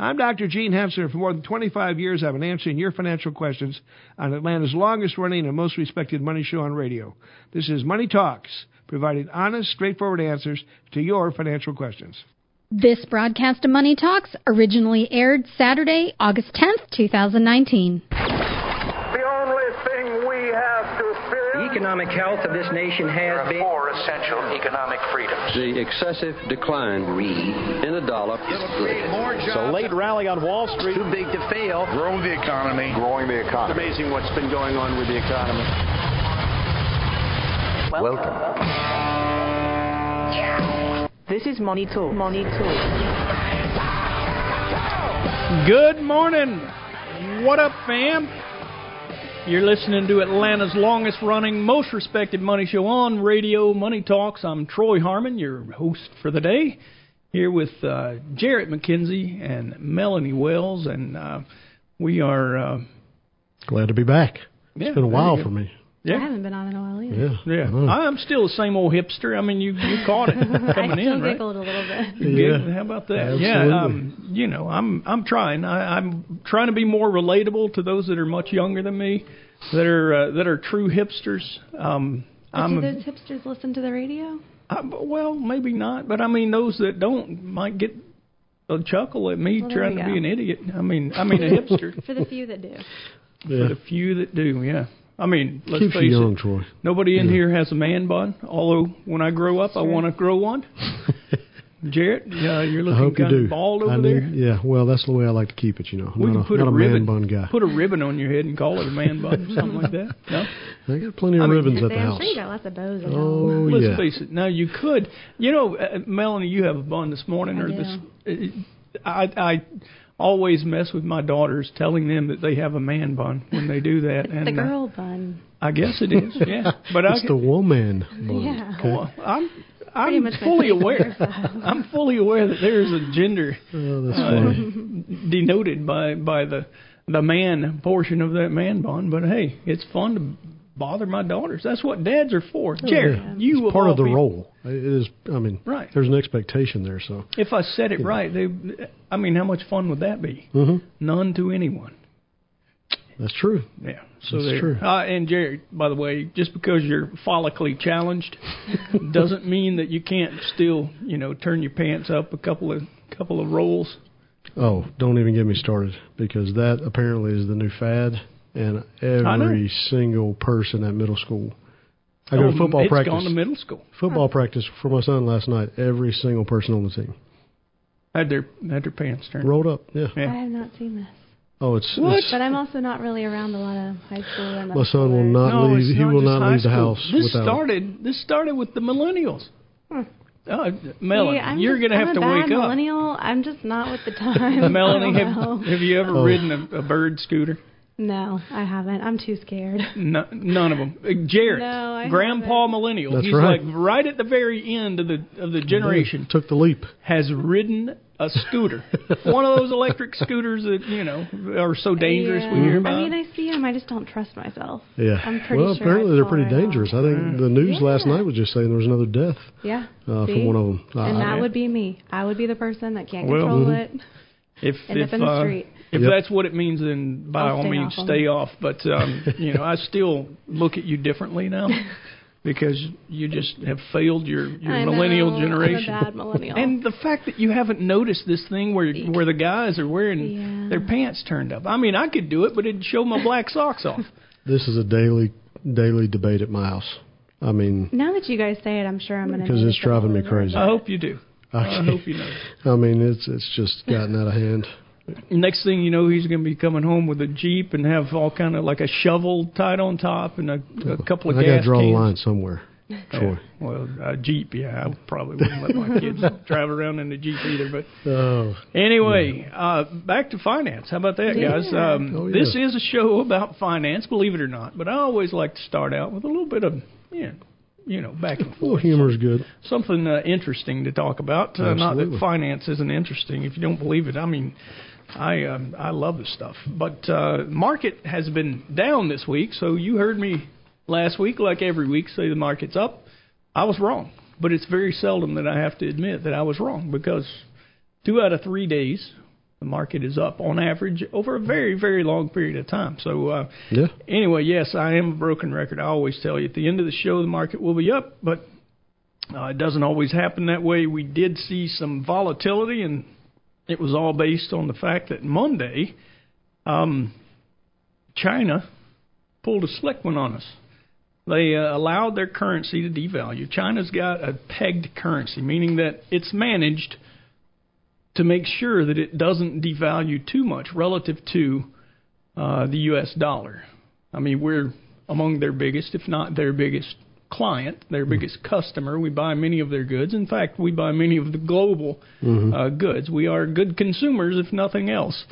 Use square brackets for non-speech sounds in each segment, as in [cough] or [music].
I'm Dr. Gene Henssler. For more than 25 years, I've been answering your financial questions on Atlanta's longest running and most respected money show on radio. This is Money Talks, providing honest, straightforward answers to your financial questions. This broadcast of Money Talks originally aired Saturday, August 10th, 2019. The only thing we have to fear. The economic health of this nation has been. Four essential economic freedoms. The excessive decline in the dollar. So late rally on Wall Street. Too big to fail. Growing the economy. Growing the It's economy. amazing what's been going on with the economy. Welcome. This is Money Talk. Money Talk. Good morning. What up, fam? You're listening to Atlanta's longest running, most respected money show on radio, Money Talks. I'm Troy Harmon, your host for the day, here with uh, Jarrett McKenzie and Melanie Wells, and uh, we are. Uh, Glad to be back. yeah, It's been a while for me. Yeah. I haven't been on in a while either. Yeah. Yeah, I know. I'm still the same old hipster. I mean, you you caught it [laughs] coming I still in, right? giggled a little bit. Yeah. Yeah. How about that? Absolutely. Yeah. Um, you know, I'm I'm trying. I, I'm trying to be more relatable to those that are much younger than me, that are uh, that are true hipsters. Um, But I'm do a- those hipsters listen to the radio? I, well, maybe not, but I mean, those that don't might get a chuckle at me Well, trying to be an idiot. I mean, I mean a hipster. [laughs] For the few that do. Yeah. For the few that do, yeah. I mean, let's Keeps you face young, it. Troy. Nobody in Yeah. here has a man bun. Although when I grow up, I want to grow one. [laughs] Jarrett, uh, you're looking hope you kind of bald over I there. need, yeah, well, that's the way I like to keep it, you know. I'm We not can a, put not a a ribbon, man bun guy. put a ribbon on your head and call it a man bun, [laughs] something like that. No, I got plenty of I mean, ribbons at the I'm house. sure you got lots of bows at Oh, home. let's yeah. face it. Now you could, you know, uh, Melanie, you have a bun this morning, I or do. this. uh, I I always mess with my daughters, telling them that they have a man bun when they do that, It's and the uh, girl bun. I guess it is, yeah. [laughs] But I It's the woman bun. Yeah. okay? Well, I'm I'm much fully aware. [laughs] I'm fully aware that there is a gender Oh, that's uh, denoted by by the the man portion of that man bond. But hey, it's fun to bother my daughters. That's what dads are for. Jerry, Oh, Yeah. you It's part of the people- role. It is. I mean, Right. there's an expectation there. So, If I said it right, they, I mean, how much fun would that be? hmm None to anyone. that's true. Yeah. So That's there. true. Uh, and Jerry, by the way, just because you're follically challenged [laughs] doesn't mean that you can't still, you know, turn your pants up a couple of couple of rolls. Oh, don't even get me started because that apparently is the new fad, and every single person at middle school. I go Oh, to football it's practice. gone to middle school. football practice for my son last night. Every single person on the team Had their had their pants turned. rolled up. Yeah. I have not seen this. Oh, it's, it's But I'm also not really around a lot of high school or my son will not No, leave. He not will not leave the school. house This without. started. This started with the millennials. Hmm. Uh, Melanie, See, you're going to have to bad wake up. millennial. I'm just not with the time. Melanie, [laughs] I don't know. have, have you ever Oh. ridden a, a bird scooter? No, I haven't. I'm too scared. No, none of them. Uh, Jarrett, No, I Grandpa haven't. Millennial. That's he's right. like right at the very end of the of the generation. took the leap. Has ridden a scooter, [laughs] one of those electric scooters that you know are so dangerous. Yeah. We hear about. I mean, I see them. I just don't trust myself. Yeah. I'm pretty well, sure apparently I'd they're pretty right off. dangerous. I think the news last night was just saying there was another death Yeah. uh, from one of them. And Uh, that yeah. would be me. I would be the person that can't Well, control mhm. it. if End if up in the uh, street. If Yep. that's what it means, then by I'll all stay means off 'em. stay off. But um, [laughs] you know, I still look at you differently now [laughs] because you just have failed your your I millennial know, generation. I'm a bad millennial. And the fact that you haven't noticed this thing where where the guys are wearing Yeah. their pants turned up. I mean, I could do it, but it'd show my black [laughs] socks off. this is a daily daily debate at my house. I mean, now that you guys say it, I'm sure I'm going to. Because it's driving me crazy. I hope you do. I Okay. hope you know. I mean, it's it's just gotten out of hand. Next thing you know, he's going to be coming home with a jeep and have all kind of like a shovel tied on top and a, a couple of I got to draw cans. the line somewhere, Troy. Yeah, well, a Jeep, yeah. I probably wouldn't let my kids [laughs] drive around in a Jeep either. But Oh, anyway, uh, back to finance. How about that, guys? Um, Oh, yeah. This is a show about finance, believe it or not. But I always like to start out with a little bit of, yeah, you know, back and a little forth. humor is good. Something uh, interesting to talk about. Uh, not that finance isn't interesting. If you don't believe it, I mean, I um, I love this stuff. But uh, market has been down this week, so you heard me last week, like every week, say the market's up. I was wrong, but it's very seldom that I have to admit that I was wrong because two out of three days the market is up on average over a very very long period of time. So uh, yeah. Anyway, yes, I am a broken record. I always tell you at the end of the show the market will be up, but uh, it doesn't always happen that way. We did see some volatility, and it was all based on the fact that Monday, um, China pulled a slick one on us. They uh, allowed their currency to devalue. China's got a pegged currency, meaning that it's managed to make sure that it doesn't devalue too much relative to uh, the U.S. dollar. I mean, we're among their biggest, if not their biggest client, their mm-hmm. biggest customer. We buy many of their goods. In fact, we buy many of the global mm-hmm. uh, goods. We are good consumers, if nothing else.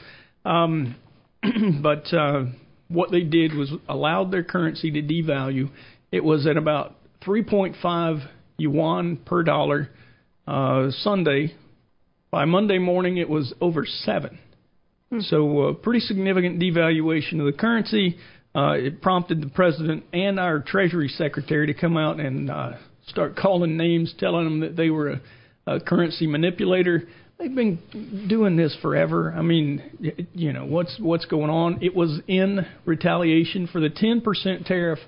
Um, [clears throat] but uh, what they did was allowed their currency to devalue. It was at about 3.5 yuan per dollar uh, Sunday. By Monday morning, it was over seven. Hmm. So, uh, pretty significant devaluation of the currency. Uh, it prompted the president and our Treasury Secretary to come out and uh, start calling names, telling them that they were a, a currency manipulator. They've been doing this forever. I mean, you know what's what's going on. It was in retaliation for the 10% tariff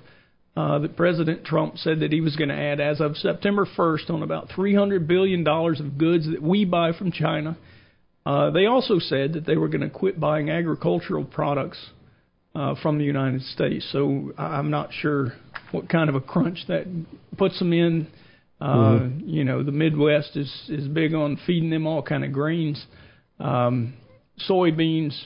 uh, that President Trump said that he was going to add as of September 1st on about 300 billion dollars of goods that we buy from China. Uh, they also said that they were going to quit buying agricultural products uh, from the United States. So I'm not sure what kind of a crunch that puts them in. Uh, mm-hmm. You know, the Midwest is is big on feeding them all kind of grains, um, soybeans.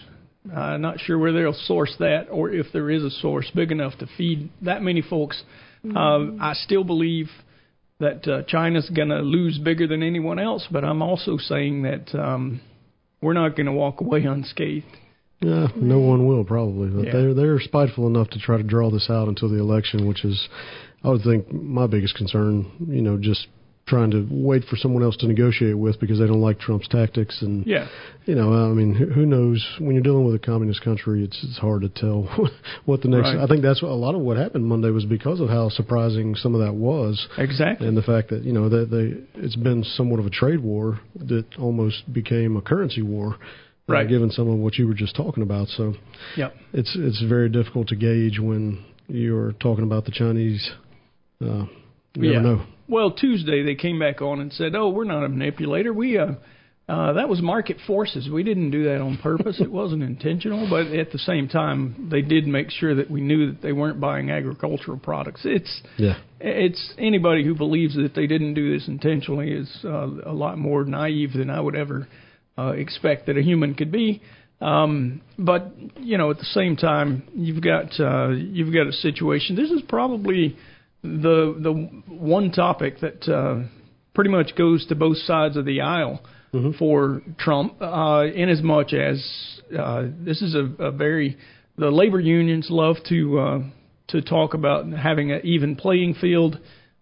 Uh, not sure where they'll source that, or if there is a source big enough to feed that many folks. Mm-hmm. Uh, I still believe that uh, China's going to lose bigger than anyone else, but I'm also saying that um, we're not going to walk away [laughs] unscathed. Yeah, no one will probably, but yeah. they're they're spiteful enough to try to draw this out until the election, which is, I would think, my biggest concern. You know, just trying to wait for someone else to negotiate with because they don't like Trump's tactics and yeah, you know, I mean, who knows when you're dealing with a communist country, it's it's hard to tell [laughs] what the next. Right. I think that's what, a lot of what happened Monday was because of how surprising some of that was. Exactly, and the fact that you know that they it's been somewhat of a trade war that almost became a currency war right. Given some of what you were just talking about. So, yep. it's it's very difficult to gauge when you're talking about the Chinese. Uh, you yeah. know. Well, Tuesday they came back on and said, "Oh, we're not a manipulator. We uh, uh, that was market forces. We didn't do that on purpose. it wasn't intentional, but at the same time, they did make sure that we knew that they weren't buying agricultural products. It's yeah. It's anybody who believes that they didn't do this intentionally is uh, a lot more naive than I would ever uh, expect that a human could be. Um, but you know, at the same time, you've got uh, you've got a situation. This is probably the the one topic that uh, pretty much goes to both sides of the aisle mm-hmm. for Trump, uh, in as much as uh, this is a, a very the labor unions love to uh, to talk about having an even playing field,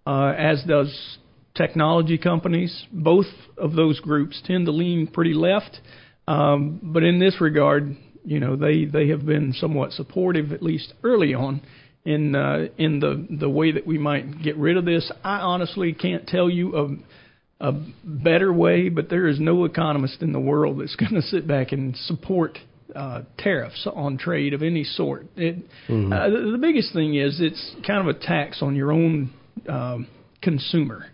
uh, as does technology companies. Both of those groups tend to lean pretty left, um, but in this regard, you know, they they have been somewhat supportive, at least early on, in uh, in the the way that we might get rid of this. I honestly can't tell you a a better way, but there is no economist in the world that's [laughs] going to sit back and support uh, tariffs on trade of any sort. It, mm-hmm. uh, the, the biggest thing is it's kind of a tax on your own um, consumer.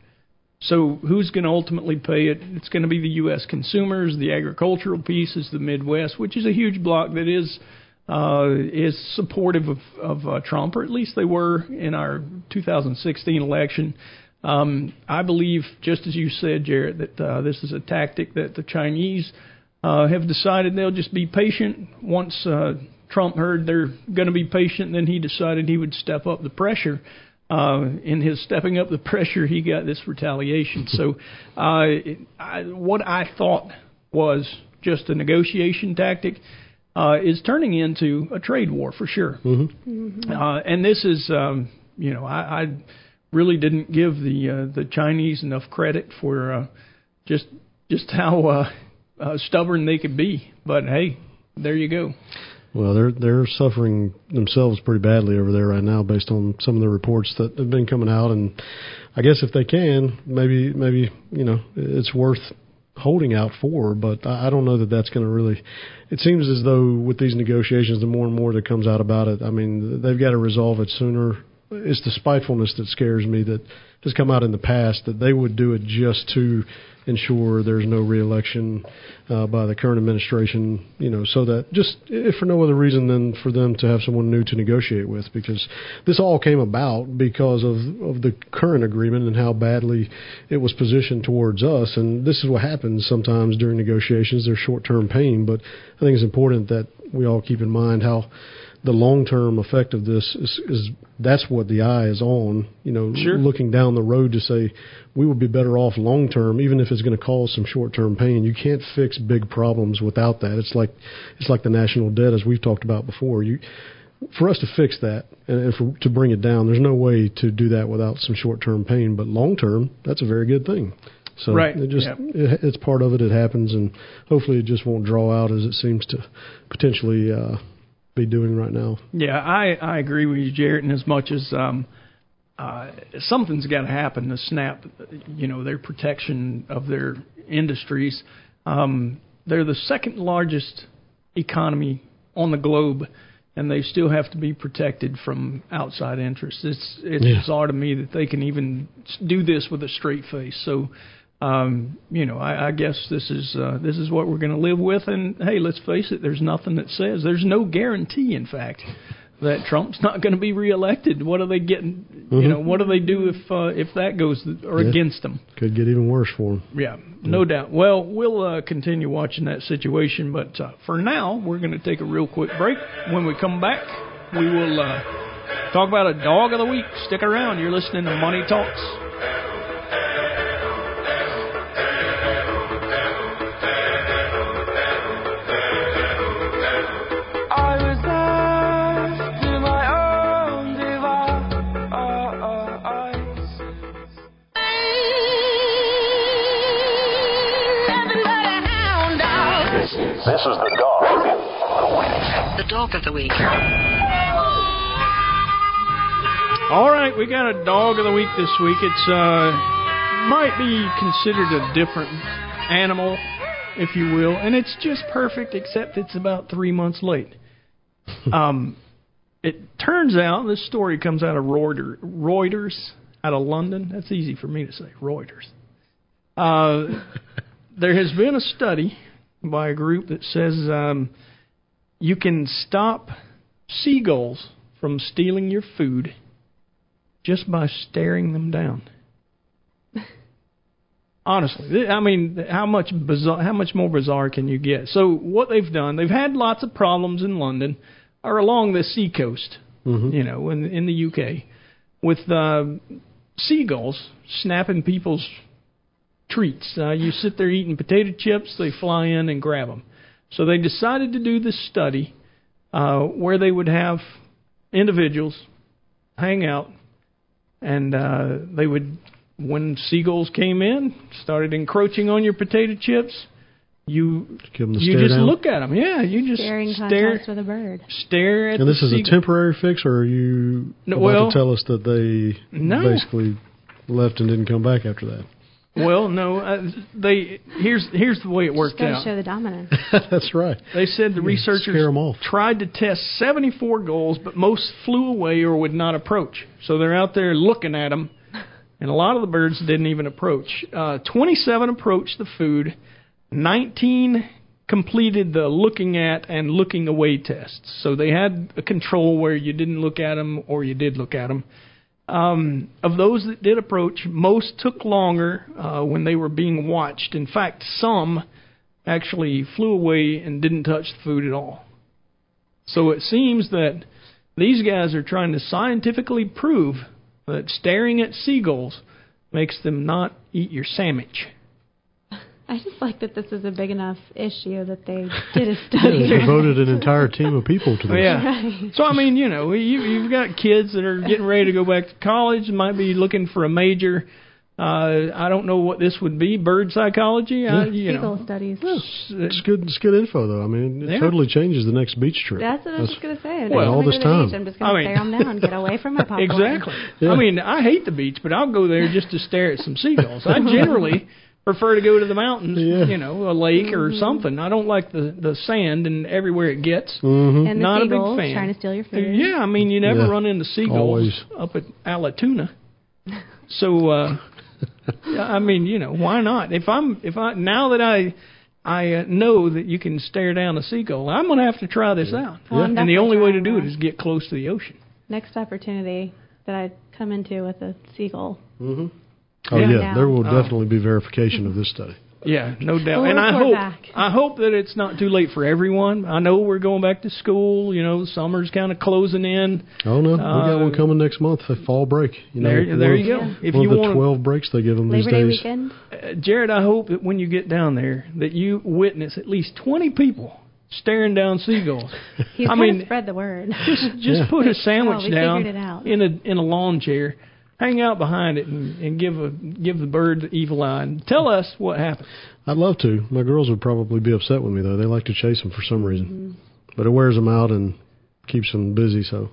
So who's going to ultimately pay it? It's going to be the U.S. consumers. The agricultural piece is the Midwest, which is a huge block that is uh, is supportive of, of uh, Trump, or at least they were in our 2016 election. Um, I believe, just as you said, Jarrett, that uh, this is a tactic that the Chinese uh, have decided they'll just be patient. Once uh, Trump heard they're going to be patient, then he decided he would step up the pressure uh, in his stepping up the pressure, he got this retaliation. So, [laughs] uh, I, what I thought was just a negotiation tactic uh, is turning into a trade war for sure. Mm-hmm. Mm-hmm. Uh, and this is, um, you know, I, I really didn't give the uh, the Chinese enough credit for uh, just just how uh, uh, stubborn they could be. But hey, there you go. Well, they're they're suffering themselves pretty badly over there right now, based on some of the reports that have been coming out. And I guess if they can, maybe maybe you know it's worth holding out for. But I, don't know that that's going to really. It seems as though with these negotiations, the more and more that comes out about it, I mean, they've got to resolve it sooner. It's the spitefulness that scares me that has come out in the past that they would do it just to ensure there's no reelection uh, by the current administration, you know, so that just if for no other reason than for them to have someone new to negotiate with, because this all came about because of of the current agreement and how badly it was positioned towards us, and this is what happens sometimes during negotiations. There's short term pain, but I think it's important that we all keep in mind how the long term effect of this is, is that's what the eye is on. You know, sure. looking down the road to say we would be better off long term, even if it's going to cause some short term pain. You can't fix big problems without that. It's like it's like the national debt, as we've talked about before. You for us to fix that and, and for, to bring it down, there's no way to do that without some short term pain. But long term, that's a very good thing. So right. it just it, it's part of it. It happens, and hopefully it just won't draw out as it seems to potentially. Uh, be doing right now. Yeah, I I agree with you, Jarrett. And as much as um, uh, something's got to happen to snap, you know, their protection of their industries. Um, they're the second largest economy on the globe, and they still have to be protected from outside interests. It's it's yeah. bizarre to me that they can even do this with a straight face. So um, you know, I, I guess this is uh, this is what we're going to live with. And hey, let's face it, there's nothing that says there's no guarantee, in fact, that Trump's not going to be reelected. What are they getting? Mm-hmm. You know, what do they do if uh, if that goes or yeah. against them? Could get even worse for them. Yeah, no yeah. doubt. Well, we'll uh, continue watching that situation, but uh, for now, we're going to take a real quick break. When we come back, we will uh, talk about a dog of the week. Stick around. You're listening to Money Talks. This is the dog. The dog of the week. All right, we got a dog of the week this week. It's uh might be considered a different animal, if you will, and it's just perfect except it's about 3 months late. [laughs] um it turns out this story comes out of Reuters, Reuters out of London. That's easy for me to say, Reuters. Uh, there has been a study by a group that says um, you can stop seagulls from stealing your food just by staring them down. [laughs] Honestly, I mean, how much bizarre, how much more bizarre can you get? So what they've done, they've had lots of problems in London or along the sea coast, mm-hmm. you know, in in the UK, with uh, seagulls snapping people's treats. Uh, you sit there eating potato chips, they fly in and grab them. So they decided to do this study uh, where they would have individuals hang out, and uh, they would, when seagulls came in, started encroaching on your potato chips. You you just down. look at them, yeah. You just Staring stare contest with a bird. Stare at. And this is seagull. a temporary fix, or are you no, about well, to tell us that they no. basically left and didn't come back after that? Well, no, uh, they here's here's the way it worked Just out. Show the dominance. [laughs] That's right. They said the researchers tried to test 74 goals, but most flew away or would not approach. So they're out there looking at them, and a lot of the birds didn't even approach. Uh, 27 approached the food. 19 completed the looking at and looking away tests. So they had a control where you didn't look at them or you did look at them. Um, of those that did approach, most took longer uh, when they were being watched. In fact, some actually flew away and didn't touch the food at all. So it seems that these guys are trying to scientifically prove that staring at seagulls makes them not eat your sandwich. I just like that this is a big enough issue that they [laughs] did a study. they devoted an entire [laughs] team of people to this. Yeah. Right. So I mean, you know, you, you've got kids that are getting ready to go back to college, might be looking for a major. Uh, I don't know what this would be. Bird psychology. Yeah. I, you Seagull know. studies. It's good. It's good info, though. I mean, it Yeah. totally changes the next beach trip. That's what I was just going to say. Well, all this time. I'm just going I to mean- stare them down, and get away from my [laughs] popcorn. Exactly. Yeah. I mean, I hate the beach, but I'll go there just to stare at some seagulls. I generally, prefer to go to the mountains, Yeah. you know, a lake or something. I don't like the the sand and everywhere it gets. Mm-hmm. And the Not a big seagulls fan. trying to steal your food. Yeah, I mean, you never Yeah. run into seagulls Always. up at Allatoona. So, uh, [laughs] I mean, you know, why not? If I'm, if I now that I, I uh, know that you can stare down a seagull, I'm gonna have to try this out. Well, I'm And the only way to do it is get close to the ocean. Next opportunity that I come into with a seagull. Mm-hmm. Oh Yeah. yeah, there will Oh. definitely be verification of this study. Yeah, no doubt. We'll and I hope back. I hope that it's not too late for everyone. I know we're going back to school. You know, summer's kind of closing in. Oh no, we got Uh, one coming next month. A fall break. You know, there, one there of- you go. Yeah. If one you of the want, twelve breaks they give them these Labor Day days. weekend. uh, Jarrett, I hope that when you get down there, that you witness at least twenty people staring down seagulls. He's I mean, spread the word. just just Yeah. put a sandwich Oh, we down it out. in a in a lawn chair, hang out behind it, and, and give a give the bird the evil eye. And tell us what happened. I'd love to. My girls would probably be upset with me though. They like to chase them for some reason, mm-hmm. but it wears them out and keeps them busy. So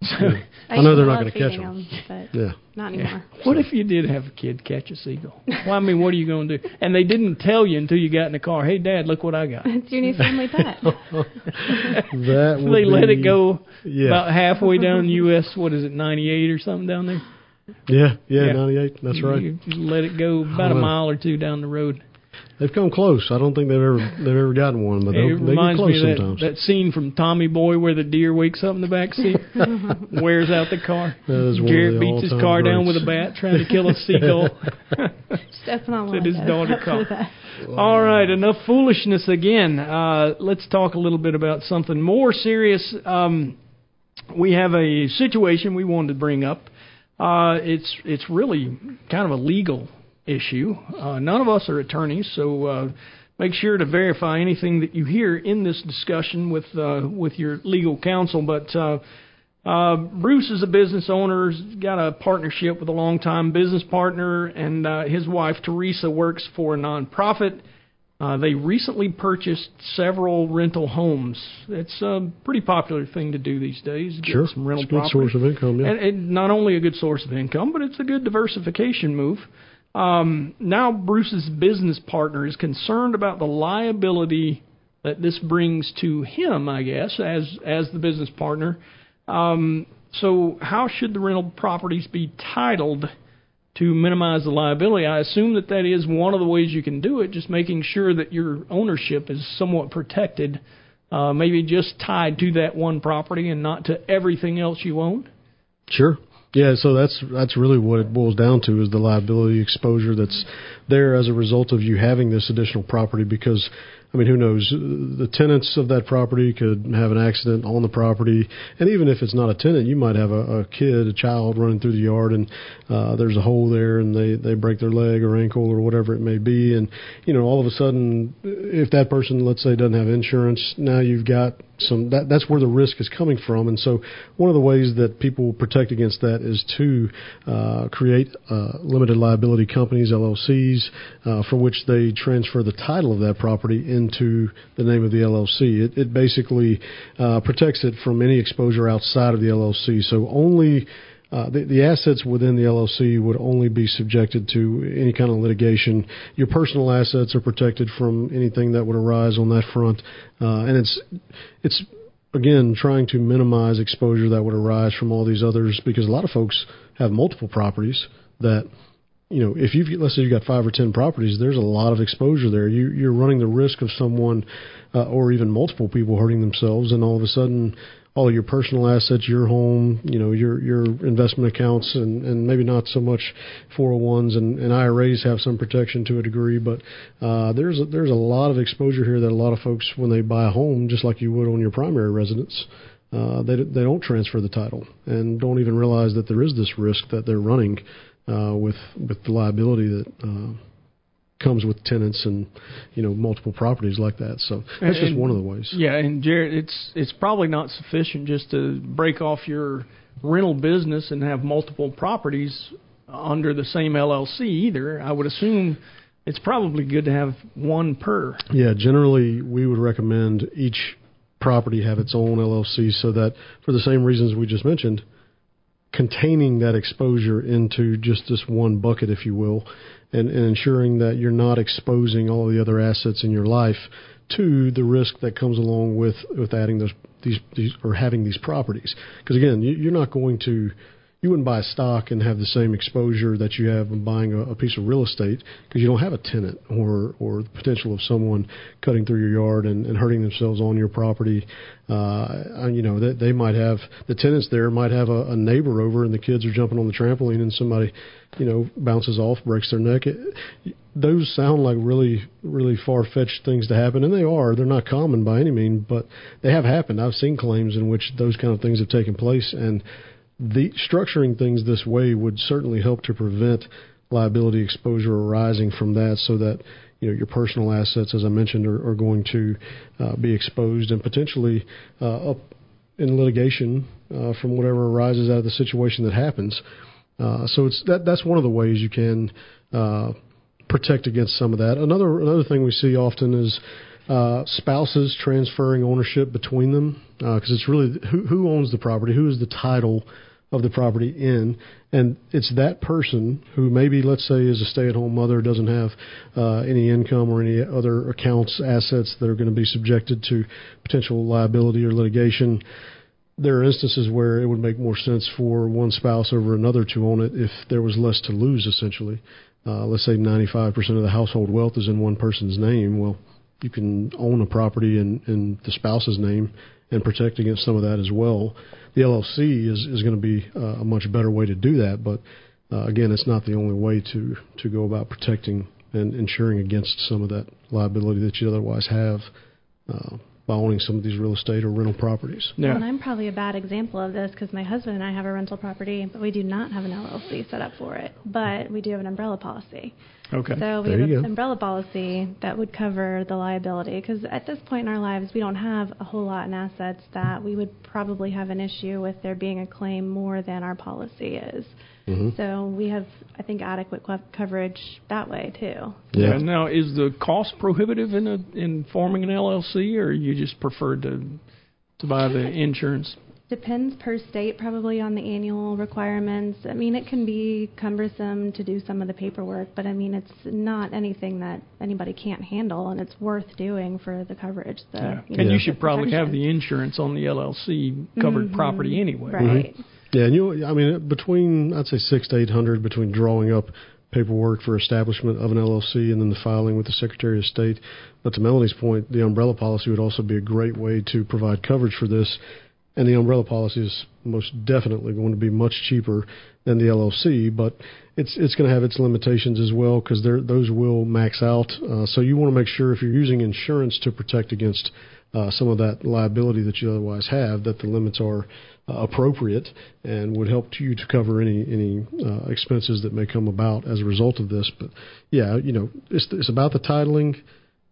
[laughs] I know they're not going to catch them. them. 'em, but [laughs] Yeah. not anymore. What if you did have a kid catch a seagull? Well, I mean, what are you going to do? And they didn't tell you until you got in the car. Hey, Dad, look what I got. [laughs] It's your new family pet. that would they let it go Yeah. about halfway down U.S. What is it, 98 or something down there? Yeah, yeah, Yeah. 98. That's right. You you let it go about a mile or two down the road. They've come close. I don't think they've ever they've ever gotten one, but It they'll, they get reminds close me of sometimes. that, that scene from Tommy Boy where the deer wakes up in the back seat, [laughs] wears out the car. That is one of Garrett the beats his all-time car down with a bat trying to kill a seagull. Stepping on Said his daughter after that. All right, enough foolishness again. Uh, let's talk a little bit about something more serious. Um, we have a situation we wanted to bring up. Uh, it's it's really kind of a legal issue. Uh, none of us are attorneys, so uh, make sure to verify anything that you hear in this discussion with uh, with your legal counsel. But uh, uh, Bruce is a business owner. He's got a partnership with a longtime business partner, and uh, his wife Teresa works for a nonprofit. Uh, they recently purchased several rental homes. It's a pretty popular thing to do these days. Sure, some rental it's a good property. source of income. Yeah. And, and not only a good source of income, but it's a good diversification move. Um, now, Bruce's business partner is concerned about the liability that this brings to him, I guess, as as the business partner. Um, so, how should the rental properties be titled to minimize the liability? I assume that that is one of the ways you can do it, just making sure that your ownership is somewhat protected, uh, maybe just tied to that one property and not to everything else you own. Sure. Yeah, so that's that's really what it boils down to is the liability exposure that's there as a result of you having this additional property because I mean, who knows? The tenants of that property could have an accident on the property, and even if it's not a tenant, you might have a, a kid, a child running through the yard, and uh, there's a hole there, and they they break their leg or ankle or whatever it may be, and you know, all of a sudden, if that person, let's say, doesn't have insurance, now you've got some. That that's where the risk is coming from, and so one of the ways that people protect against that is to uh, create uh, limited liability companies, LLCs, uh, for which they transfer the title of that property into the name of the LLC. It, it basically uh, protects it from any exposure outside of the LLC. So only uh, the, the assets within the LLC would only be subjected to any kind of litigation. Your personal assets are protected from anything that would arise on that front, uh, and it's it's again trying to minimize exposure that would arise from all these others because a lot of folks have multiple properties that you know, if you've let's say you've got five or ten properties, there's a lot of exposure there. You, you're running the risk of someone uh, or even multiple people hurting themselves, and all of a sudden, all your personal assets, your home, you know, your your investment accounts, and, and maybe not so much 401s and, and IRAs have some protection to a degree, but uh, there's a, there's a lot of exposure here that a lot of folks, when they buy a home, just like you would on your primary residence, uh, they they don't transfer the title and don't even realize that there is this risk that they're running uh, with with the liability that uh, comes with tenants and you know multiple properties like that. So that's just one of the ways. Yeah, and Jarrett, it's it's probably not sufficient just to break off your rental business and have multiple properties under the same LLC either. I would assume it's probably good to have one per. Yeah, generally we would recommend each property have its own LLC so that for the same reasons we just mentioned, containing that exposure into just this one bucket, if you will, and, and ensuring that you're not exposing all the other assets in your life to the risk that comes along with with adding those these these or having these properties. Because again, you, you're not going to you wouldn't buy a stock and have the same exposure that you have in buying a, a piece of real estate because you don't have a tenant or or the potential of someone cutting through your yard and, and hurting themselves on your property. Uh, you know, they, they might have the tenants there might have a, a neighbor over and the kids are jumping on the trampoline and somebody, you know, bounces off, breaks their neck. It, those sound like really really far fetched things to happen, and they are. They're not common by any means, but they have happened. I've seen claims in which those kind of things have taken place and the structuring things this way would certainly help to prevent liability exposure arising from that, so that you know your personal assets, as I mentioned, are, are going to uh, be exposed and potentially uh, up in litigation uh, from whatever arises out of the situation that happens. Uh, so it's that that's one of the ways you can uh, protect against some of that. Another another thing we see often is uh, spouses transferring ownership between them because uh, it's really who, who owns the property, who is the title of the property in, and it's that person who maybe, let's say, is a stay-at-home mother, doesn't have uh, any income or any other accounts, assets that are going to be subjected to potential liability or litigation. There are instances where it would make more sense for one spouse over another to own it if there was less to lose, essentially. Uh, let's say 95% of the household wealth is in one person's name. Well, you can own a property in, in the spouse's name and protect against some of that as well. The LLC is, is going to be uh, a much better way to do that, but uh, again, it's not the only way to, to go about protecting and insuring against some of that liability that you otherwise have. Uh, by owning some of these real estate or rental properties. Yeah. Well, and I'm probably a bad example of this because my husband and I have a rental property, but we do not have an LLC set up for it. But we do have an umbrella policy. Okay. So we there have an umbrella policy that would cover the liability because at this point in our lives, we don't have a whole lot in assets that we would probably have an issue with there being a claim more than our policy is. Mm-hmm. So we have, I think, adequate coverage that way too. Yeah. yeah. Now, is the cost prohibitive in a, in forming an LLC, or you just prefer to to buy the insurance? Depends per state, probably on the annual requirements. I mean, it can be cumbersome to do some of the paperwork, but I mean, it's not anything that anybody can't handle, and it's worth doing for the coverage. The, yeah. you know, and you should probably have the insurance on the LLC covered mm-hmm. property anyway. Right. Mm-hmm. Yeah, and you, I mean, between I'd say six to eight hundred between drawing up paperwork for establishment of an LLC and then the filing with the Secretary of State. But to Melanie's point, the umbrella policy would also be a great way to provide coverage for this. And the umbrella policy is most definitely going to be much cheaper than the LLC, but it's it's going to have its limitations as well because those will max out. Uh, so you want to make sure if you're using insurance to protect against uh, some of that liability that you otherwise have, that the limits are uh, appropriate and would help you to cover any any uh, expenses that may come about as a result of this. But yeah, you know, it's it's about the titling,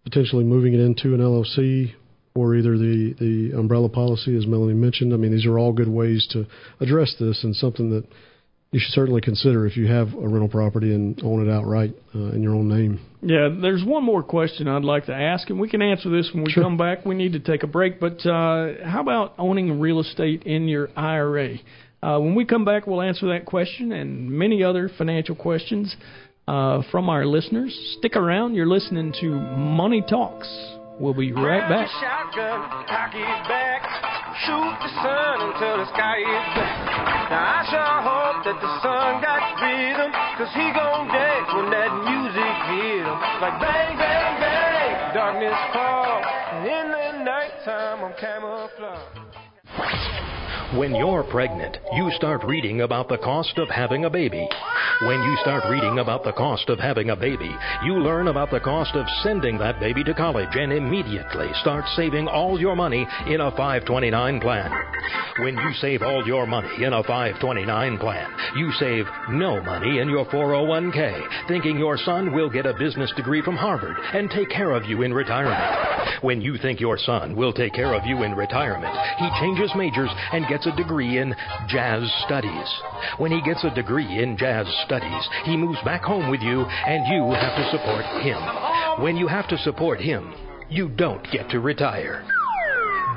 potentially moving it into an LLC or either the the umbrella policy, as Melanie mentioned. I mean, these are all good ways to address this and something that you should certainly consider if you have a rental property and own it outright uh, in your own name. Yeah, there's one more question I'd like to ask, and we can answer this when we sure. come back. We need to take a break, but uh, how about owning real estate in your IRA? Uh, when we come back, we'll answer that question and many other financial questions uh, from our listeners. Stick around. You're listening to Money Talks. We'll be right back. Shotgun, back, shoot the sun until the sky is black. Now I sure hope that the sun got rhythm, cause he gon' dance when that music hit him. Like bang, bang, bang, darkness falls, and in the nighttime I'm camouflage. When you're pregnant, you start reading about the cost of having a baby. When you start reading about the cost of having a baby, you learn about the cost of sending that baby to college and immediately start saving all your money in a 529 plan. When you save all your money in a 529 plan, you save no money in your 401k, thinking your son will get a business degree from Harvard and take care of you in retirement. When you think your son will take care of you in retirement, he changes majors and gets a degree in jazz studies. When he gets a degree in jazz studies, he moves back home with you and you have to support him. When you have to support him, you don't get to retire.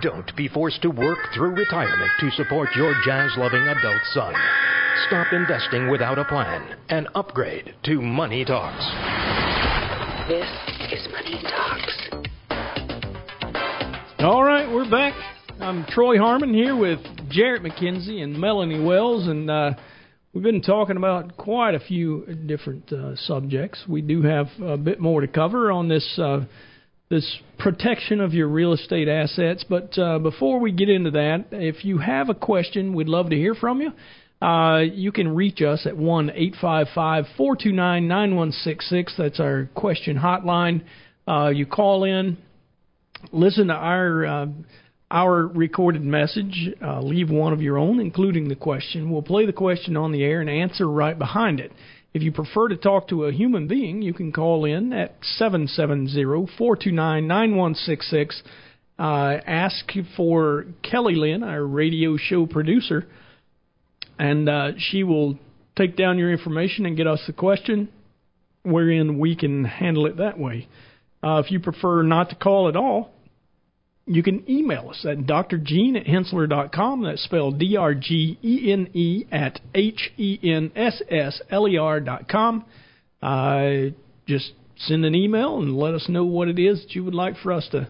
Don't be forced to work through retirement to support your jazz loving adult son. Stop investing without a plan and upgrade to Money Talks. This is Money Talks. All right, we're back. I'm Troy Harmon here with Jarrett McKenzie and Melanie Wells, and uh, we've been talking about quite a few different uh, subjects. We do have a bit more to cover on this uh, this protection of your real estate assets. But uh, before we get into that, if you have a question, we'd love to hear from you. Uh, you can reach us at one eight five five four two nine nine one six six. That's our question hotline. Uh, you call in, listen to our our recorded message, uh, leave one of your own, including the question. We'll play the question on the air and answer right behind it. If you prefer to talk to a human being, you can call in at 770-429-9166. Uh, ask for Kelly Lynn, our radio show producer, and uh, she will take down your information and get us the question, wherein we can handle it that way. Uh, if you prefer not to call at all, you can email us at drgene at henssler.com. That's spelled D R G E N E at H E N S S L E R dot com. Uh, just send an email and let us know what it is that you would like for us to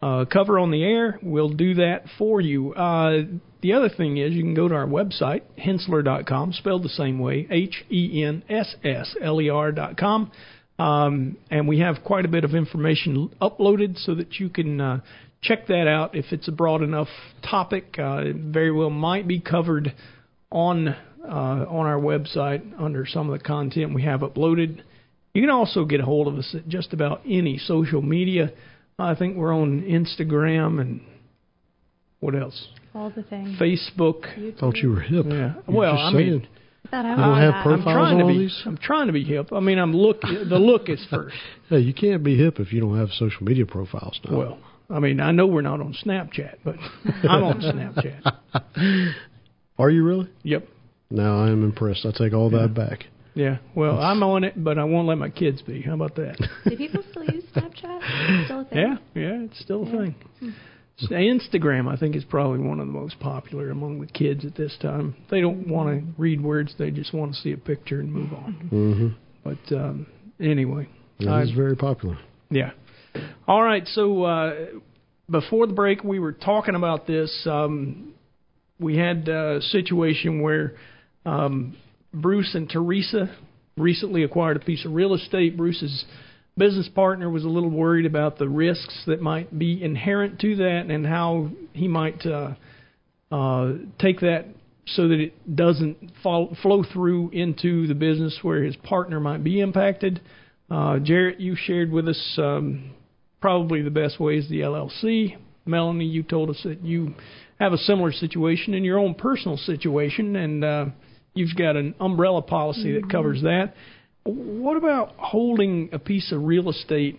uh, cover on the air. We'll do that for you. Uh, the other thing is you can go to our website, henssler.com, spelled the same way, H E N S S L E R.com. Um, and we have quite a bit of information uploaded so that you can uh, check that out. If it's a broad enough topic, uh, it very well might be covered on uh, on our website under some of the content we have uploaded. You can also get a hold of us at just about any social media. I think we're on Instagram and what else? All the things. Facebook. YouTube. Thought you were hip. Yeah. You're well, I saying. mean. I don't I, have profiles I'm trying on to all be. these? I'm trying to be hip. I mean, I'm look. the look is first. Hey, you can't be hip if you don't have social media profiles now. Well, I mean, I know we're not on Snapchat, but [laughs] I'm on Snapchat. Are you really? Yep. Now I am impressed. I take all that back. Yeah. Well, I'm on it, but I won't let my kids be. How about that? [laughs] Do people still use Snapchat? Still a thing? Yeah. Yeah. It's still a Yeah. thing. So Instagram, I think, is probably one of the most popular among the kids at this time. They don't want to read words; they just want to see a picture and move on. Mm-hmm. But um, anyway, That I- is very popular. Yeah. All right. So uh, before the break, we were talking about this. Um, we had a situation where um, Bruce and Teresa recently acquired a piece of real estate. Bruce's business partner was a little worried about the risks that might be inherent to that and how he might uh, uh, take that so that it doesn't fall, flow through into the business where his partner might be impacted. Uh, Jarrett, you shared with us um, probably the best way is the LLC. Melanie, you told us that you have a similar situation in your own personal situation, and uh, you've got an umbrella policy that covers that. What about holding a piece of real estate,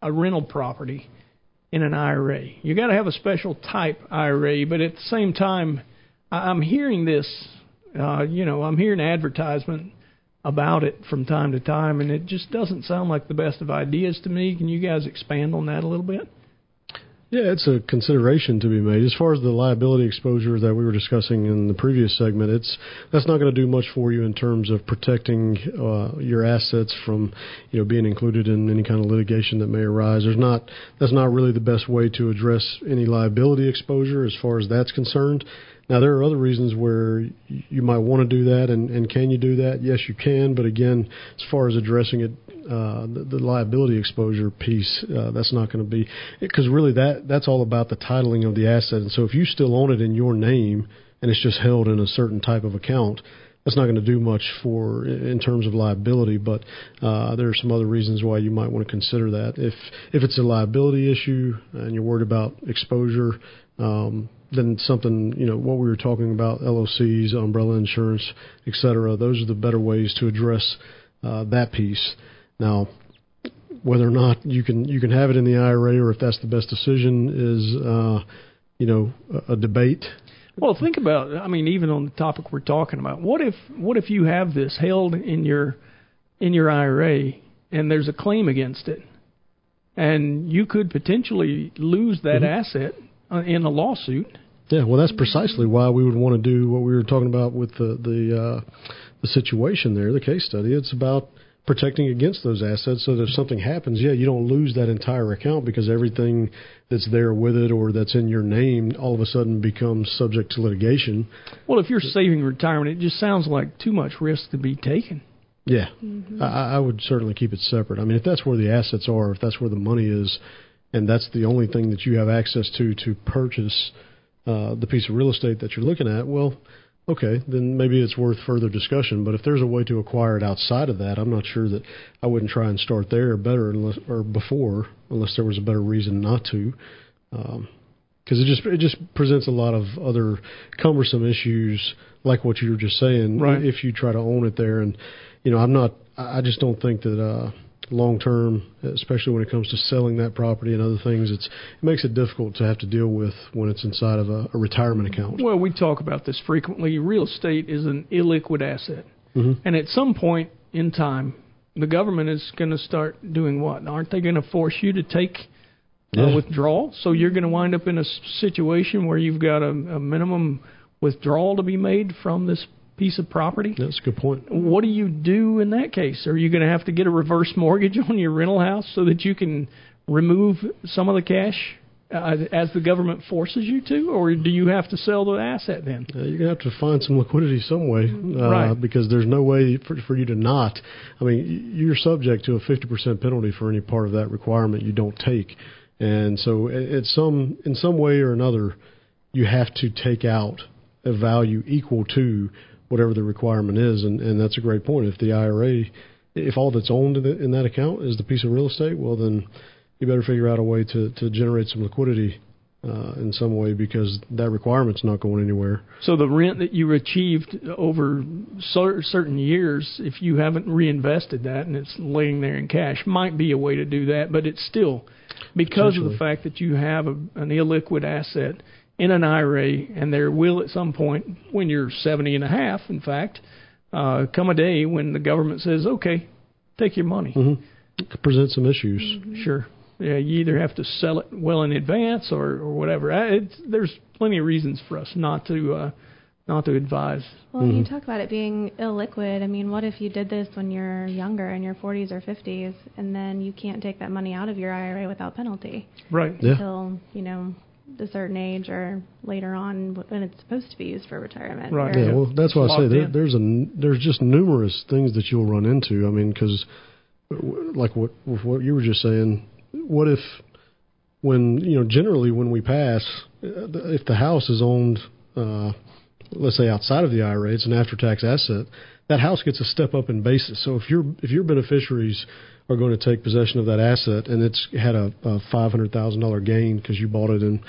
a rental property, in an IRA? You got to have a special type IRA, but at the same time, I'm hearing this. Uh, you know, I'm hearing advertisement about it from time to time, and it just doesn't sound like the best of ideas to me. Can you guys expand on that a little bit? Yeah, it's a consideration to be made. As far as the liability exposure that we were discussing in the previous segment, it's that's not going to do much for you in terms of protecting uh, your assets from, you know, being included in any kind of litigation that may arise. There's not that's not really the best way to address any liability exposure as far as that's concerned. Now there are other reasons where you might want to do that, and, and can you do that? Yes, you can. But again, as far as addressing it, uh, the, the liability exposure piece, uh, that's not going to be because really that that's all about the titling of the asset. And so if you still own it in your name and it's just held in a certain type of account, that's not going to do much for in terms of liability. But uh, there are some other reasons why you might want to consider that. If if it's a liability issue and you're worried about exposure. Um, then something, you know, what we were talking about, LOCs, umbrella insurance, et cetera, those are the better ways to address uh, that piece. Now, whether or not you can you can have it in the IRA or if that's the best decision is, uh, you know, a, a debate. Well, think about. I mean, even on the topic we're talking about, what if what if you have this held in your in your IRA and there's a claim against it, and you could potentially lose that Mhm. asset in a lawsuit, Yeah, well, that's precisely why we would want to do what we were talking about with the the uh, the situation there, the case study. It's about protecting against those assets so that if something happens, yeah, you don't lose that entire account because everything that's there with it or that's in your name all of a sudden becomes subject to litigation. Well, if you're saving retirement, it just sounds like too much risk to be taken. Yeah, mm-hmm. I, I would certainly keep it separate. I mean, if that's where the assets are, if that's where the money is, and that's the only thing that you have access to to purchase uh, the piece of real estate that you're looking at, well, okay, then maybe it's worth further discussion. But if there's a way to acquire it outside of that, I'm not sure that I wouldn't try and start there better unless or before, unless there was a better reason not to. Um, because it just it just presents a lot of other cumbersome issues, like what you were just saying. Right. If you try to own it there, and you know, I'm not. I just don't think that. uh long term, especially when it comes to selling that property and other things, it's it makes it difficult to have to deal with when it's inside of a, a retirement account. Well, we talk about this frequently. Real estate is an illiquid asset, mm-hmm. and at some point in time, the government is going to start doing what? Aren't they going to force you to take yeah. a withdrawal? So you're going to wind up in a situation where you've got a, a minimum withdrawal to be made from this piece of property. That's a good point. What do you do in that case? Are you going to have to get a reverse mortgage [laughs] on your rental house so that you can remove some of the cash uh, as the government forces you to, or do you have to sell the asset then? Uh, you're going to have to find some liquidity some way, uh, right. because there's no way for, for you to not. I mean, you're subject to a 50% penalty for any part of that requirement you don't take, and so it's some in some way or another, you have to take out a value equal to whatever the requirement is, and, and that's a great point. If the IRA, if all that's owned in, the, in that account is the piece of real estate, well then you better figure out a way to, to generate some liquidity uh, in some way because that requirement's not going anywhere. So the rent that you achieved over certain years, if you haven't reinvested that and it's laying there in cash, might be a way to do that. But it's still because of the fact that you have a, an illiquid asset in an IRA, and there will at some point, when you're 70 and a half, in fact, uh, come a day when the government says, okay, take your money. Mm-hmm. Present some issues. Mm-hmm. Sure. Yeah, you either have to sell it well in advance or, or whatever. It's, there's plenty of reasons for us not to uh, not to advise. Well, mm-hmm. you talk about it being illiquid. I mean, what if you did this when you're younger, in your 40s or 50s, and then you can't take that money out of your IRA without penalty? Right. Until yeah. you know a certain age or later on when it's supposed to be used for retirement. Right. Yeah. Well, that's why I say there, there's a there's just numerous things that you'll run into. I mean, because like what what you were just saying, what if when you know generally when we pass, uh, if the house is owned, uh, let's say outside of the IRA, it's an after tax asset. That house gets a step up in basis. So if your if your beneficiaries are going to take possession of that asset, and it's had a, a five hundred thousand dollar gain because you bought it in,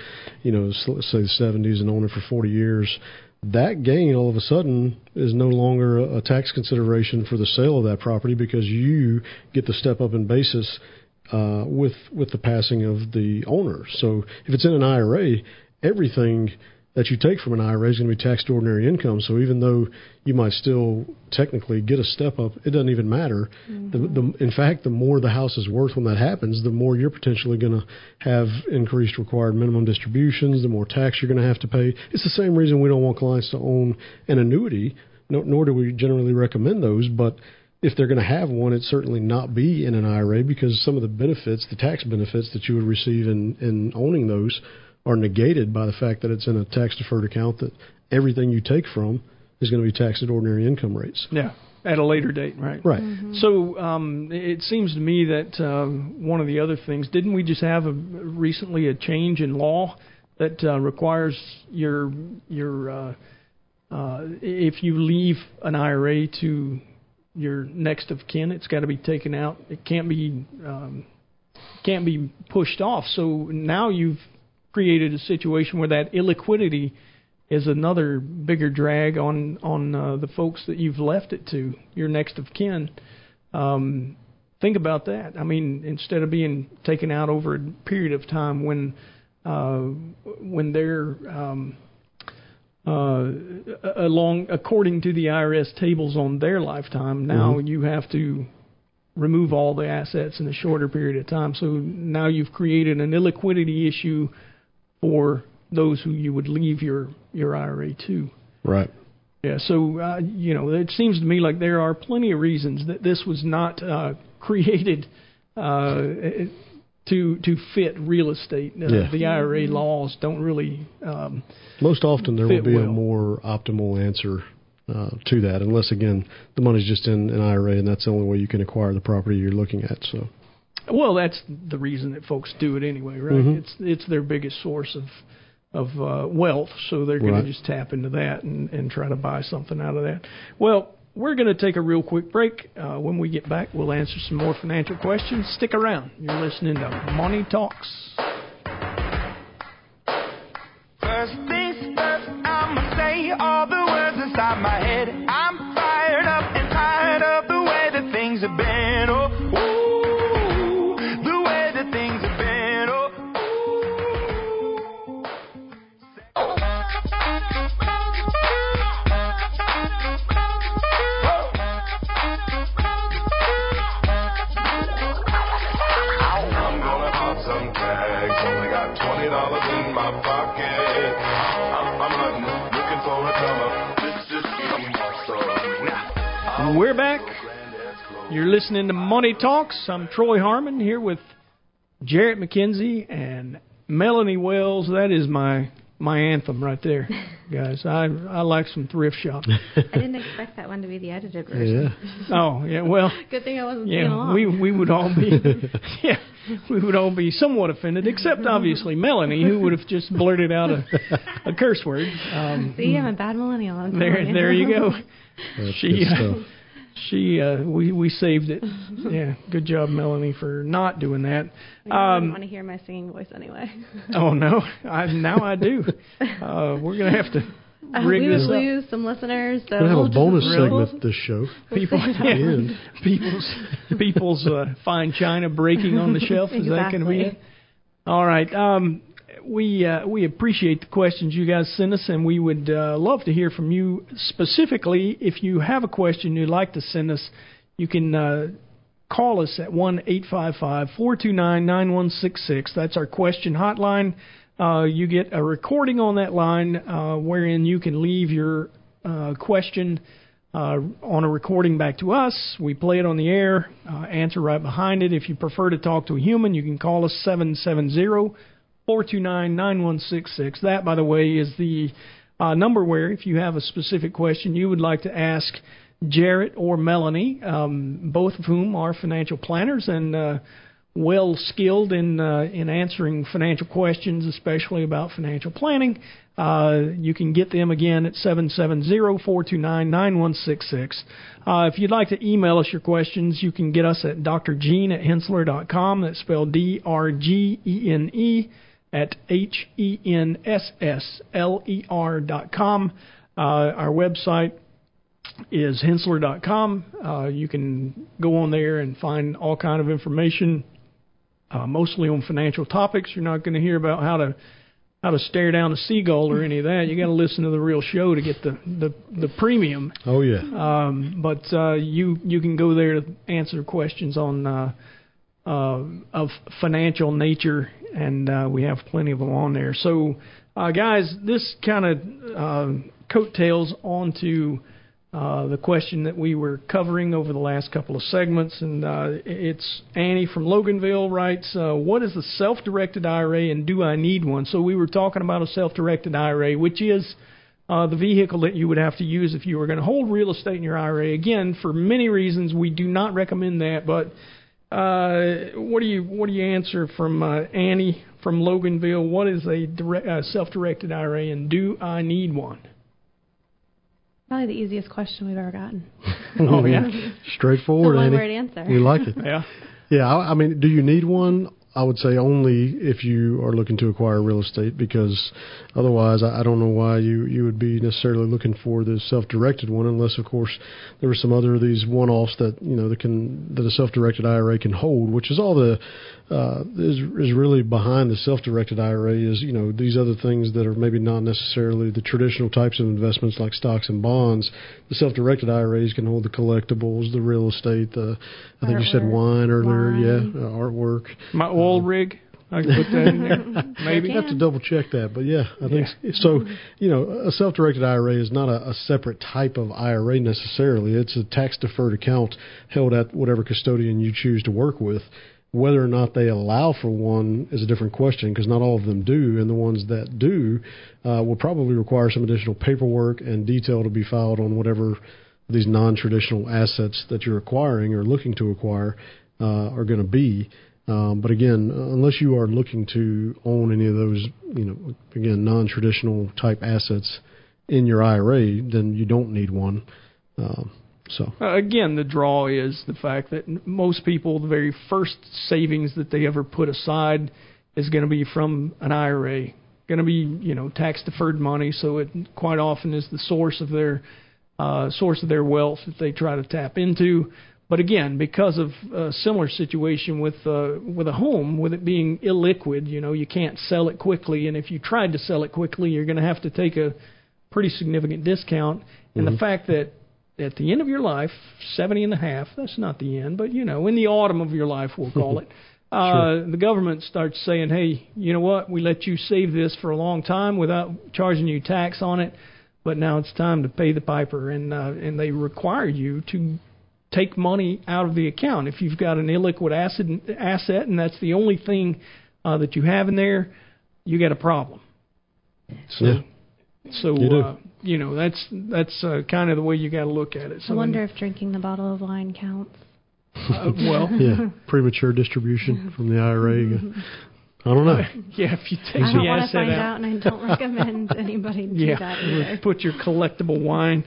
you know, say the seventies and owned it for forty years. That gain all of a sudden is no longer a tax consideration for the sale of that property because you get the step up in basis uh, with with the passing of the owner. So if it's in an IRA, everything that you take from an IRA is going to be taxed ordinary income. So even though you might still technically get a step up, it doesn't even matter. Mm-hmm. The, the, in fact, the more the house is worth when that happens, the more you're potentially going to have increased required minimum distributions, the more tax you're going to have to pay. It's the same reason we don't want clients to own an annuity, nor, nor do we generally recommend those. But if they're going to have one, it certainly not be in an IRA because some of the benefits, the tax benefits that you would receive in, in owning those are negated by the fact that it's in a tax deferred account that everything you take from is going to be taxed at ordinary income rates. Yeah, at a later date, right? Right. Mm-hmm. So um, it seems to me that uh, one of the other things, didn't we just have a, recently a change in law that uh, requires your your uh, uh, if you leave an IRA to your next of kin, it's got to be taken out. It can't be um, can't be pushed off. So now you've created a situation where that illiquidity is another bigger drag on on uh, the folks that you've left it to, your next of kin. Um, think about that. I mean, instead of being taken out over a period of time when uh, when they're um, uh, along according to the IRS tables on their lifetime, now mm-hmm. you have to remove all the assets in a shorter period of time. So now you've created an illiquidity issue for those who you would leave your your IRA to. Right. Yeah. So uh, you know, it seems to me like there are plenty of reasons that this was not uh, created. Uh, to to fit real estate. Uh, Yeah. The IRA laws don't really. Um, Most often there will be well. a more optimal answer uh, to that, unless again the money's just in an IRA and that's the only way you can acquire the property you're looking at. So well, that's the reason that folks do it anyway, right? Mhm. It's it's their biggest source of of uh, wealth, so they're going Right. to just tap into that and, and try to buy something out of that. Well, we're going to take a real quick break. Uh, when we get back, we'll answer some more financial questions. Stick around. You're listening to Money Talks. You're listening to Money Talks. I'm Troy Harmon here with Jarrett McKenzie and Melanie Wells. That is my my anthem right there, [laughs] guys. I I like some thrift shop. I didn't expect that one to be the edited version. Oh yeah. Well. [laughs] Good thing I wasn't singing Yeah, we we would all be [laughs] yeah we would all be somewhat offended, except obviously Melanie, who would have just blurted out a, a curse word. Um, See, I'm a bad millennial. I'm there, there you go. That's she, good uh, stuff. She, uh, we we saved it. [laughs] Yeah, good job, Melanie, for not doing that. You wouldn't Um, want to hear my singing voice anyway. [laughs] oh no, I now I do. Uh, we're gonna have to [laughs] Uh, rig we this would up. lose some listeners. So we're gonna have we'll a just- bonus we'll- segment this show. People, At the end. people's people's uh, fine china breaking on the shelf. Is that going to be it? All right. Um, we uh, we appreciate the questions you guys send us, and we would uh, love to hear from you. Specifically, if you have a question you'd like to send us, you can uh, call us at one eight five five four two nine nine one six six. That's our question hotline. Uh, you get a recording on that line uh, wherein you can leave your uh, question uh, on a recording back to us. We play it on the air, answer right behind it. If you prefer to talk to a human, you can call us 770 429 9166. That, by the way, is the uh, number where if you have a specific question you would like to ask Jarrett or Melanie, um, both of whom are financial planners and uh, well skilled in uh, in answering financial questions, especially about financial planning. Uh, you can get them again at 770-429-9166. Uh, if you'd like to email us your questions, you can get us at drgene at henssler.com. That's spelled D-R-G-E-N-E at H-E-N-S-S-L-E-R dot com. Uh, our website is henssler.com. Uh, you can go on there and find all kind of information, uh, mostly on financial topics. You're not going to hear about how to how to stare down a seagull or any of that. You got to listen to the real show to get the the, the premium. Oh yeah. Um, but uh, you you can go there to answer questions on uh, uh, of financial nature, and uh, we have plenty of them on there. So, uh, guys, this kind of uh, coattails onto uh, the question that we were covering over the last couple of segments, and uh, it's Annie from Loganville writes, uh, "What is a self-directed IRA, and do I need one?" So we were talking about a self-directed IRA, which is uh, the vehicle that you would have to use if you were going to hold real estate in your IRA. Again, for many reasons, we do not recommend that. But uh, what do you what do you answer from uh, Annie from Loganville? What is a direct, uh, self-directed IRA, and do I need one? Probably the easiest question we've ever gotten. [laughs] Oh yeah, Straightforward. [laughs] The one Annie. word answer. We like it. [laughs] yeah. Yeah, I, I mean, do you need one? I would say only if you are looking to acquire real estate, because otherwise, I, I don't know why you you would be necessarily looking for the self-directed one, unless, of course, there are some other of these one-offs that you know that can that a self-directed IRA can hold, which is all the uh, is is really behind the self-directed IRA is you know these other things that are maybe not necessarily the traditional types of investments like stocks and bonds. The self-directed IRAs can hold the collectibles, the real estate, the I think you said wine earlier, wine. yeah, uh, artwork. My oil rig. I can put that in there. [laughs] Maybe I have to double check that, but yeah, I think yeah. so. You know, a self-directed IRA is not a, a separate type of IRA necessarily. It's a tax-deferred account held at whatever custodian you choose to work with. Whether or not they allow for one is a different question because not all of them do, and the ones that do uh, will probably require some additional paperwork and detail to be filed on whatever these non-traditional assets that you're acquiring or looking to acquire uh, are going to be. Um, but again, unless you are looking to own any of those, you know, again, non-traditional type assets in your IRA, then you don't need one. Um, so uh, again, the draw is the fact that most people, the very first savings that they ever put aside is going to be from an IRA, going to be you know tax deferred money. So it quite often is the source of their uh, source of their wealth that they try to tap into. But again, because of a similar situation with uh, with a home, with it being illiquid, you know, you can't sell it quickly, and if you tried to sell it quickly, you're going to have to take a pretty significant discount. And Mm-hmm. the fact that at the end of your life, 70 and a half, that's not the end, but you know, in the autumn of your life, we'll call it. [laughs] Uh, Sure. the government starts saying, "Hey, you know what? We let you save this for a long time without charging you tax on it, but now it's time to pay the piper." And uh, and they require you to take money out of the account if you've got an illiquid asset asset, and that's the only thing uh, that you have in there. You got a problem. So, Yeah. So You do. uh, you know that's that's uh, kind of the way you got to look at it. So I So wonder if drinking the bottle of wine counts. uh, well, [laughs] yeah, premature distribution from the IRA. I don't know. [laughs] yeah, if you take I don't the want to asset find out, out, and I don't [laughs] recommend anybody do yeah, that either. put your collectible wine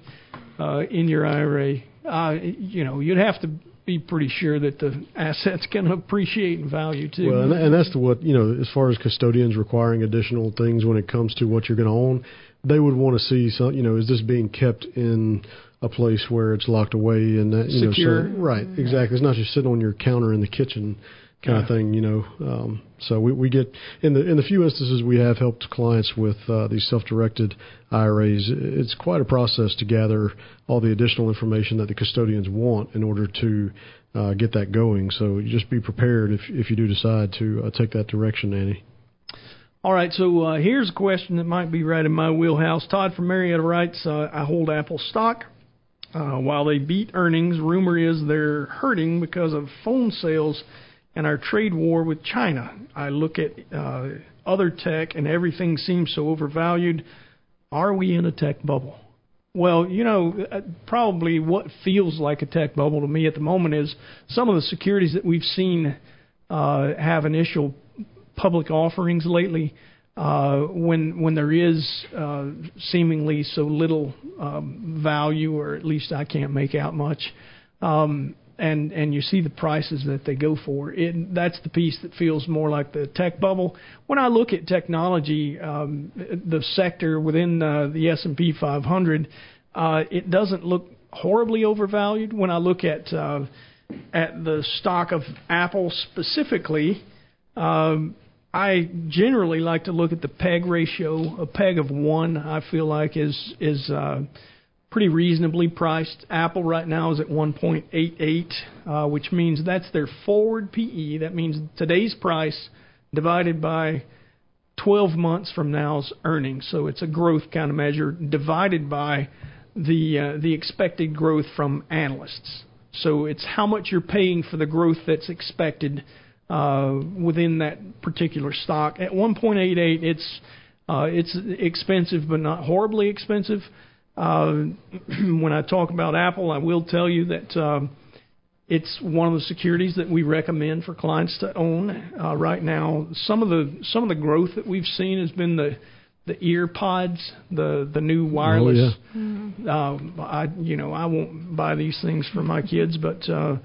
uh, in your IRA. Uh, you know, you'd have to be pretty sure that the asset's going to appreciate in value too. Well, and, and that's the what you know. As far as custodians requiring additional things when it comes to what you're going to own, they would want to see some. You know, is this being kept in a place where it's locked away and that you Secure. know, so, right? Exactly. It's not just sitting on your counter in the kitchen kind Yeah. of thing. You know, um, so we we get in the in the few instances we have helped clients with uh, these self-directed IRAs. It's quite a process to gather all the additional information that the custodians want in order to uh, get that going. So just be prepared if if you do decide to uh, take that direction, Annie. All right, so uh, here's a question that might be right in my wheelhouse. Todd from Marietta writes, uh, I hold Apple stock. Uh, while they beat earnings, rumor is they're hurting because of phone sales and our trade war with China. I look at uh, other tech and everything seems so overvalued. Are we in a tech bubble? Well, you know, uh, probably what feels like a tech bubble to me at the moment is some of the securities that we've seen uh, have initial public offerings lately. Uh, when when there is uh, seemingly so little um, value, or at least I can't make out much, um, and and you see the prices that they go for, it that's the piece that feels more like the tech bubble. When I look at technology, um, the sector within uh, the S and P 500, uh, it doesn't look horribly overvalued. When I look at uh, at the stock of Apple specifically, um, I generally like to look at the PEG ratio. A PEG of one, I feel like, is is uh, pretty reasonably priced. Apple right now is at 1.88, uh, which means that's their forward PE. That means today's price divided by 12 months from now's earnings. So it's a growth kind of measure divided by the uh, the expected growth from analysts. So it's how much you're paying for the growth that's expected uh, within that particular stock. At 1.88, it's uh, it's expensive, but not horribly expensive. Uh, [clears throat] when I talk about Apple, I will tell you that um, it's one of the securities that we recommend for clients to own uh, right now. Some of the some of the growth that we've seen has been the the AirPods, the the new wireless. Oh Uh, I you know I won't buy these things for my kids, but uh,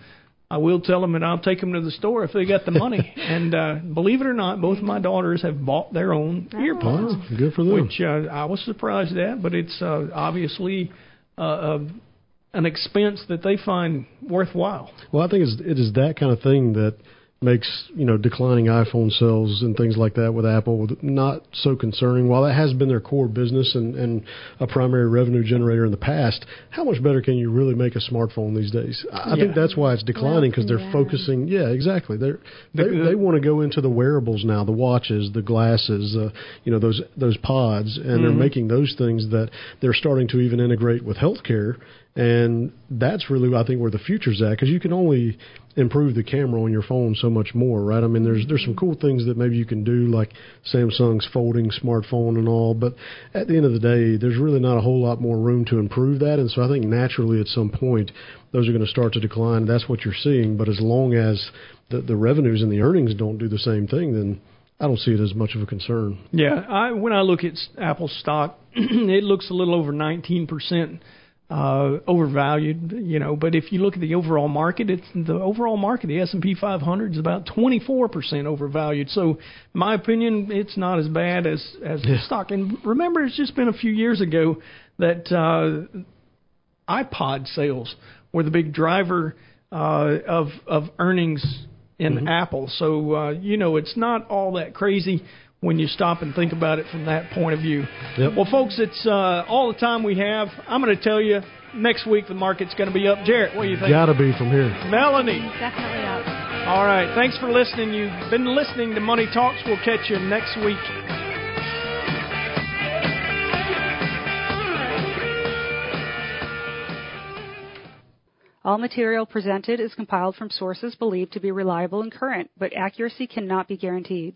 I will tell them and I'll take them to the store if they got the money. [laughs] and uh, believe it or not, both of my daughters have bought their own pods, Oh, good for them. which uh, I was surprised at. But it's uh, obviously uh, uh, an expense that they find worthwhile. Well, I think it's, it is that kind of thing that makes you know declining iPhone sales and things like that with Apple not so concerning. While that has been their core business and, and a primary revenue generator in the past, how much better can you really make a smartphone these days? I Yeah. think that's why it's declining because they're Yeah. focusing. Yeah, exactly. They're, they The- they want to go into the wearables now, the watches, the glasses, uh, you know those those pods, and they're Mhm. making those things that they're starting to even integrate with healthcare. And that's really, I think, where the future's at because you can only improve the camera on your phone so much more, right? I mean, there's there's some cool things that maybe you can do, like Samsung's folding smartphone and all, but at the end of the day, there's really not a whole lot more room to improve that. And so I think naturally, at some point, those are going to start to decline. That's what you're seeing. But as long as the the revenues and the earnings don't do the same thing, then I don't see it as much of a concern. Yeah, I when I look at Apple stock, [clears throat] it looks a little over 19% uh, overvalued, you know, but if you look at the overall market, it's the overall market, the S&P 500 is about 24% overvalued. So, my opinion, it's not as bad as as the stock. And remember, it's just been a few years ago that uh, iPod sales were the big driver uh, of of earnings in Apple. So uh, you know it's not all that crazy when you stop and think about it from that point of view. Yep. Well, folks, it's uh, all the time we have. I'm going to tell you next week the market's going to be up. Jarrett, what do you think? Gotta be from here. Melanie. Definitely up. All right. Thanks for listening. You've been listening to Money Talks. We'll catch you next week. All material presented is compiled from sources believed to be reliable and current, but accuracy cannot be guaranteed.